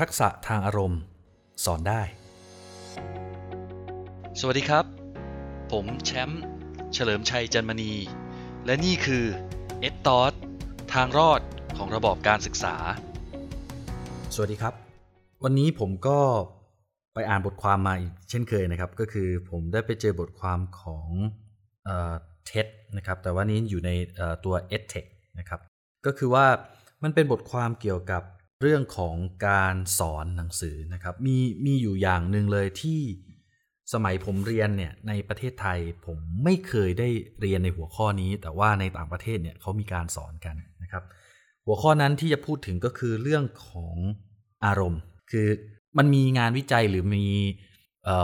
ทักษะทางอารมณ์ สอนได้ สวัสดีครับ ผมแชมป์เฉลิมชัยจันมณี และนี่คือเอ็ดตอสทางรอดของระบอบการศึกษา สวัสดีครับ วันนี้ผมก็ไปอ่านบทความมาอีกเช่นเคยนะครับ ก็คือผมได้ไปเจอบทความของเท็ดนะครับ แต่ว่านี้อยู่ในตัว edtech นะครับ ก็คือว่ามันเป็นบทความเกี่ยวกับ เรื่องของการสอนหนังสือนะครับมีมีอยู่อย่างหนึ่งเลยที่สมัยผมเรียนเนี่ยในประเทศไทยผมไม่เคยได้เรียนในหัวข้อนี้ แต่ว่าในต่างประเทศเนี่ยเขามีการสอนกันนะครับ หัวข้อนั้นที่จะพูดถึงก็คือเรื่องของอารมณ์ คือมันมีงานวิจัยหรือมี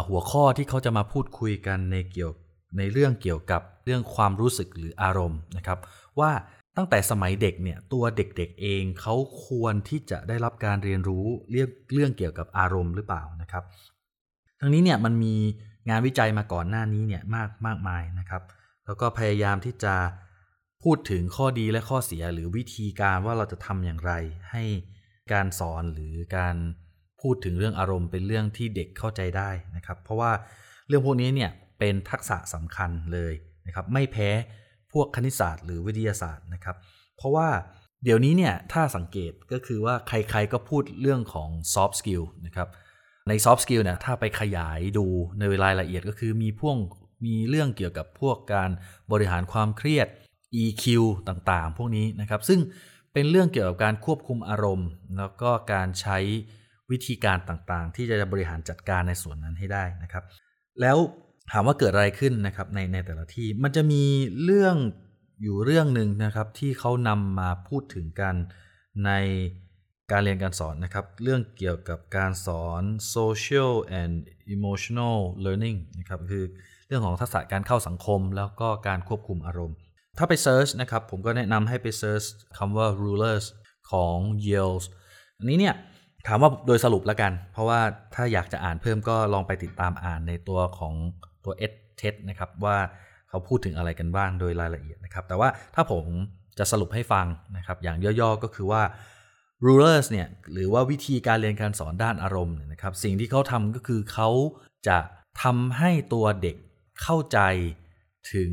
หัวข้อที่เขาจะมาพูดคุยกันในเกี่ยวในเรื่องเกี่ยวกับเรื่องความรู้สึกหรืออารมณ์นะครับ ว่า ตั้งแต่สมัยเด็กเนี่ยตัวเด็กๆเองเขาควรที่จะได้รับการเรียนรู้เรื่องเรื่องเกี่ยวกับอารมณ์หรือเปล่านะครับ ทั้งนี้เนี่ยมันมีงานวิจัยมาก่อนหน้านี้เนี่ยมากมากมายนะครับ แล้วก็พยายามที่จะพูดถึงข้อดีและข้อเสียหรือวิธีการว่าเราจะทำอย่างไร ให้การสอนหรือการพูดถึงเรื่องอารมณ์เป็นเรื่องที่เด็กเข้าใจได้นะครับ เพราะว่าเรื่องพวกนี้เนี่ยเป็นทักษะสำคัญเลยนะครับ ไม่แพ้ พวกคณิตศาสตร์หรือวิทยาศาสตร์นะครับ เพราะว่าเดี๋ยวนี้เนี่ยถ้าสังเกตก็คือว่าใครๆก็พูดเรื่องของ soft skill นะครับใน soft skill เนี่ยถ้าไปขยายดูในรายละเอียดก็คือมีพ่วกมีเรื่องเกี่ยวกับพวกการบริหารความเครียด EQ ต่างๆ พวกนี้นะครับ ซึ่งเป็นเรื่องเกี่ยวกับการควบคุมอารมณ์ แล้วก็การใช้วิธีการต่างๆ ที่จะบริหารจัดการในส่วนนั้นให้ได้นะครับ แล้ว ถามว่าเกิดอะไรขึ้นนะครับในในแต่ละที่มันจะมีเรื่องอยู่เรื่องหนึ่งนะครับที่เขานำมาพูดถึงกันในการเรียนการสอนนะครับ เรื่องเกี่ยวกับการสอน social and emotional learning นะครับคือเรื่องของทักษะการเข้าสังคม แล้วก็การควบคุมอารมณ์ ถ้าไป search นะครับผมก็แนะนำให้ไป searchคำว่า rulers ของ Yale อันนี้เนี่ยถามว่าโดยสรุปแล้วกัน เพราะว่าถ้าอยากจะอ่านเพิ่มก็ลองไปติดตามอ่านในตัวของ ตัว e d t e นะครับว่าเขาพูดถึงอะไรกันบ้างโดยรายละเอียดนะครับ แต่ว่าถ้าผมจะสรุปให้ฟังนะครับ อย่างย่อๆก็คือว่า rulers เนี่ยหรือว่าวิธีการเรียนการสอนด้านอารมณ์นะครับ สิ่งที่เขาทำก็คือเขาจะทำให้ตัวเด็กเข้าใจถึง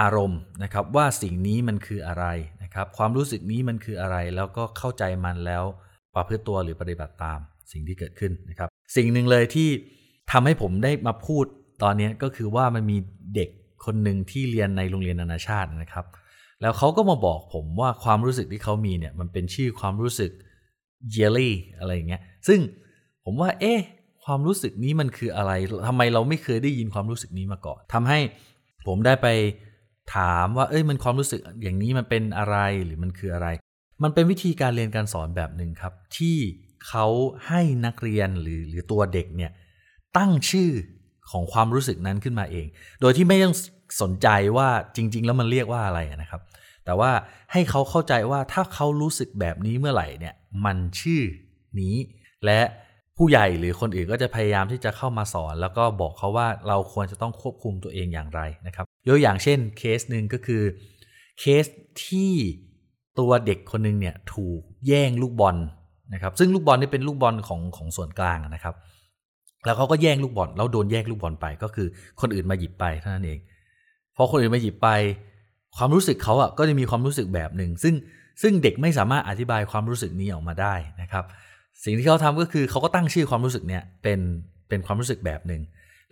อารมณ์นะครับ ว่าสิ่งนี้มันคืออะไรนะครับ ความรู้สึกนี้มันคืออะไร แล้วก็เข้าใจมันแล้วประพฤติตัวหรือปฏิบัติตามสิ่งที่เกิดขึ้นนะครับ สิ่งหนึ่งเลยที่ทำให้ผมได้มาพูด ตอนนี้ก็คือว่ามันมีเด็กคนหนึ่งที่เรียนในโรงเรียนนานาชาตินะครับ แล้วเขาก็มาบอกผมว่าความรู้สึกที่เขามีเนี่ยมันเป็นชื่อความรู้สึกเยลลี่อะไรอย่างเงี้ย ซึ่งผมว่า เอ๊ะความรู้สึกนี้มันคืออะไรทำไมเราไม่เคยได้ยินความรู้สึกนี้มาก่อนทำให้ผมได้ไปถามว่า เอ้ยมันความรู้สึกอย่างนี้มันเป็นอะไรหรือมันคืออะไร มันเป็นวิธีการเรียนการสอนแบบหนึ่งครับ ที่เขาให้นักเรียนหรือหรือตัวเด็กเนี่ยตั้งชื่อ ของความรู้สึกนั้นขึ้นมาเอง โดยที่ไม่ต้องสนใจว่าจริง ๆ แล้วมันเรียกว่าอะไรนะครับ แต่ว่าให้เขาเข้าใจว่าถ้าเขารู้สึกแบบนี้เมื่อไหร่เนี่ยมันชื่อนี้ และผู้ใหญ่หรือคนอื่นก็จะพยายามที่จะเข้ามาสอน แล้วก็บอกเขาว่าเราควรจะต้องควบคุมตัวเองอย่างไรนะครับยกอย่างเช่นเคสหนึ่งก็คือเคสที่ตัวเด็กคนนึงเนี่ยถูกแย่งลูกบอลนะครับซึ่งลูกบอลนี่เป็นลูกบอลของของส่วนกลางนะครับ แล้วเขาก็แย่งลูกบอลแล้วโดนแย่งลูกบอลไป ก็คือคนอื่นมาหยิบไปเท่านั้นเองพอคนอื่นมาหยิบไป ความรู้สึกเขาอะก็จะมีความรู้สึกแบบหนึ่งซึ่งซึ่งเด็กไม่สามารถอธิบายความรู้สึกนี้ออกมาได้นะครับ สิ่งที่เขาทำก็คือเขาก็ตั้งชื่อความรู้สึกเนี่ยเป็นเป็นความรู้สึกแบบหนึ่ง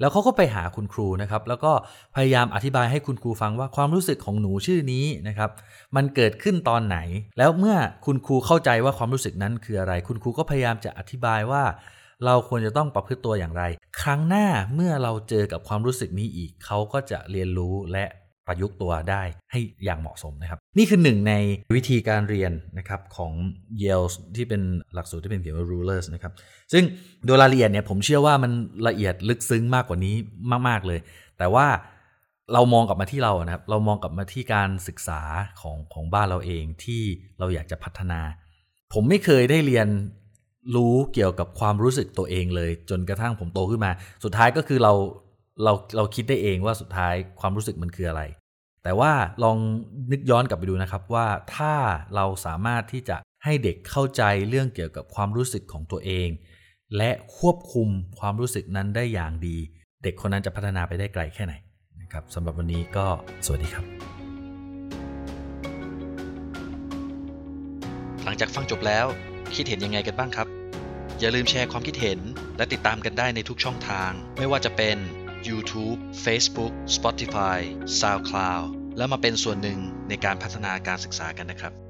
แล้วเขาก็ไปหาคุณครูนะครับ แล้วก็พยายามอธิบายให้คุณครูฟังว่าความรู้สึกของหนูชื่อนี้นะครับ มันเกิดขึ้นตอนไหน แล้วเมื่อคุณครูเข้าใจว่าความรู้สึกนั้นคืออะไร คุณครูก็พยายามจะอธิบายว่า เราควรจะต้องประพฤติตัวอย่างไร ครั้งหน้าเมื่อเราเจอกับความรู้สึกนี้อีก เขาก็จะเรียนรู้และประยุกต์ตัวได้ให้อย่างเหมาะสมนะครับ นี่คือหนึ่งในวิธีการเรียนนะครับของ Yale ที่เป็นหลักสูตรที่เป็นเกี่ยวกับ rulers นะครับ ซึ่งโดยรายละเอียดเนี่ยผมเชื่อว่ามันละเอียดลึกซึ้งมากกว่านี้มาก ๆ เลย แต่ว่าเรามองกลับมาที่เรานะครับ เรามองกลับมาที่การศึกษาของของบ้านเราเองที่เราอยากจะพัฒนา ผมไม่เคยได้เรียน รู้เกี่ยวกับความรู้สึกตัวเองเลย จนกระทั่งผมโตขึ้นมา สุดท้ายก็คือเราเราเราคิดได้เองว่าสุดท้ายความรู้สึกมันคืออะไร แต่ว่าลองนึกย้อนกลับไปดูนะครับว่าถ้าเราสามารถที่จะให้เด็กเข้าใจเรื่องเกี่ยวกับความรู้สึกของตัวเอง และควบคุมความรู้สึกนั้นได้อย่างดี เด็กคนนั้นจะพัฒนาไปได้ไกลแค่ไหนนะครับสำหรับวันนี้ก็สวัสดีครับ หลังจากฟังจบแล้วคิดเห็นยังไงกันบ้างครับ อย่าลืมแชร์ความคิดเห็น และติดตามกันได้ในทุกช่องทาง ไม่ว่าจะเป็น YouTube Facebook Spotify SoundCloud แล้วมาเป็นส่วนหนึ่งในการพัฒนาการศึกษากันนะครับ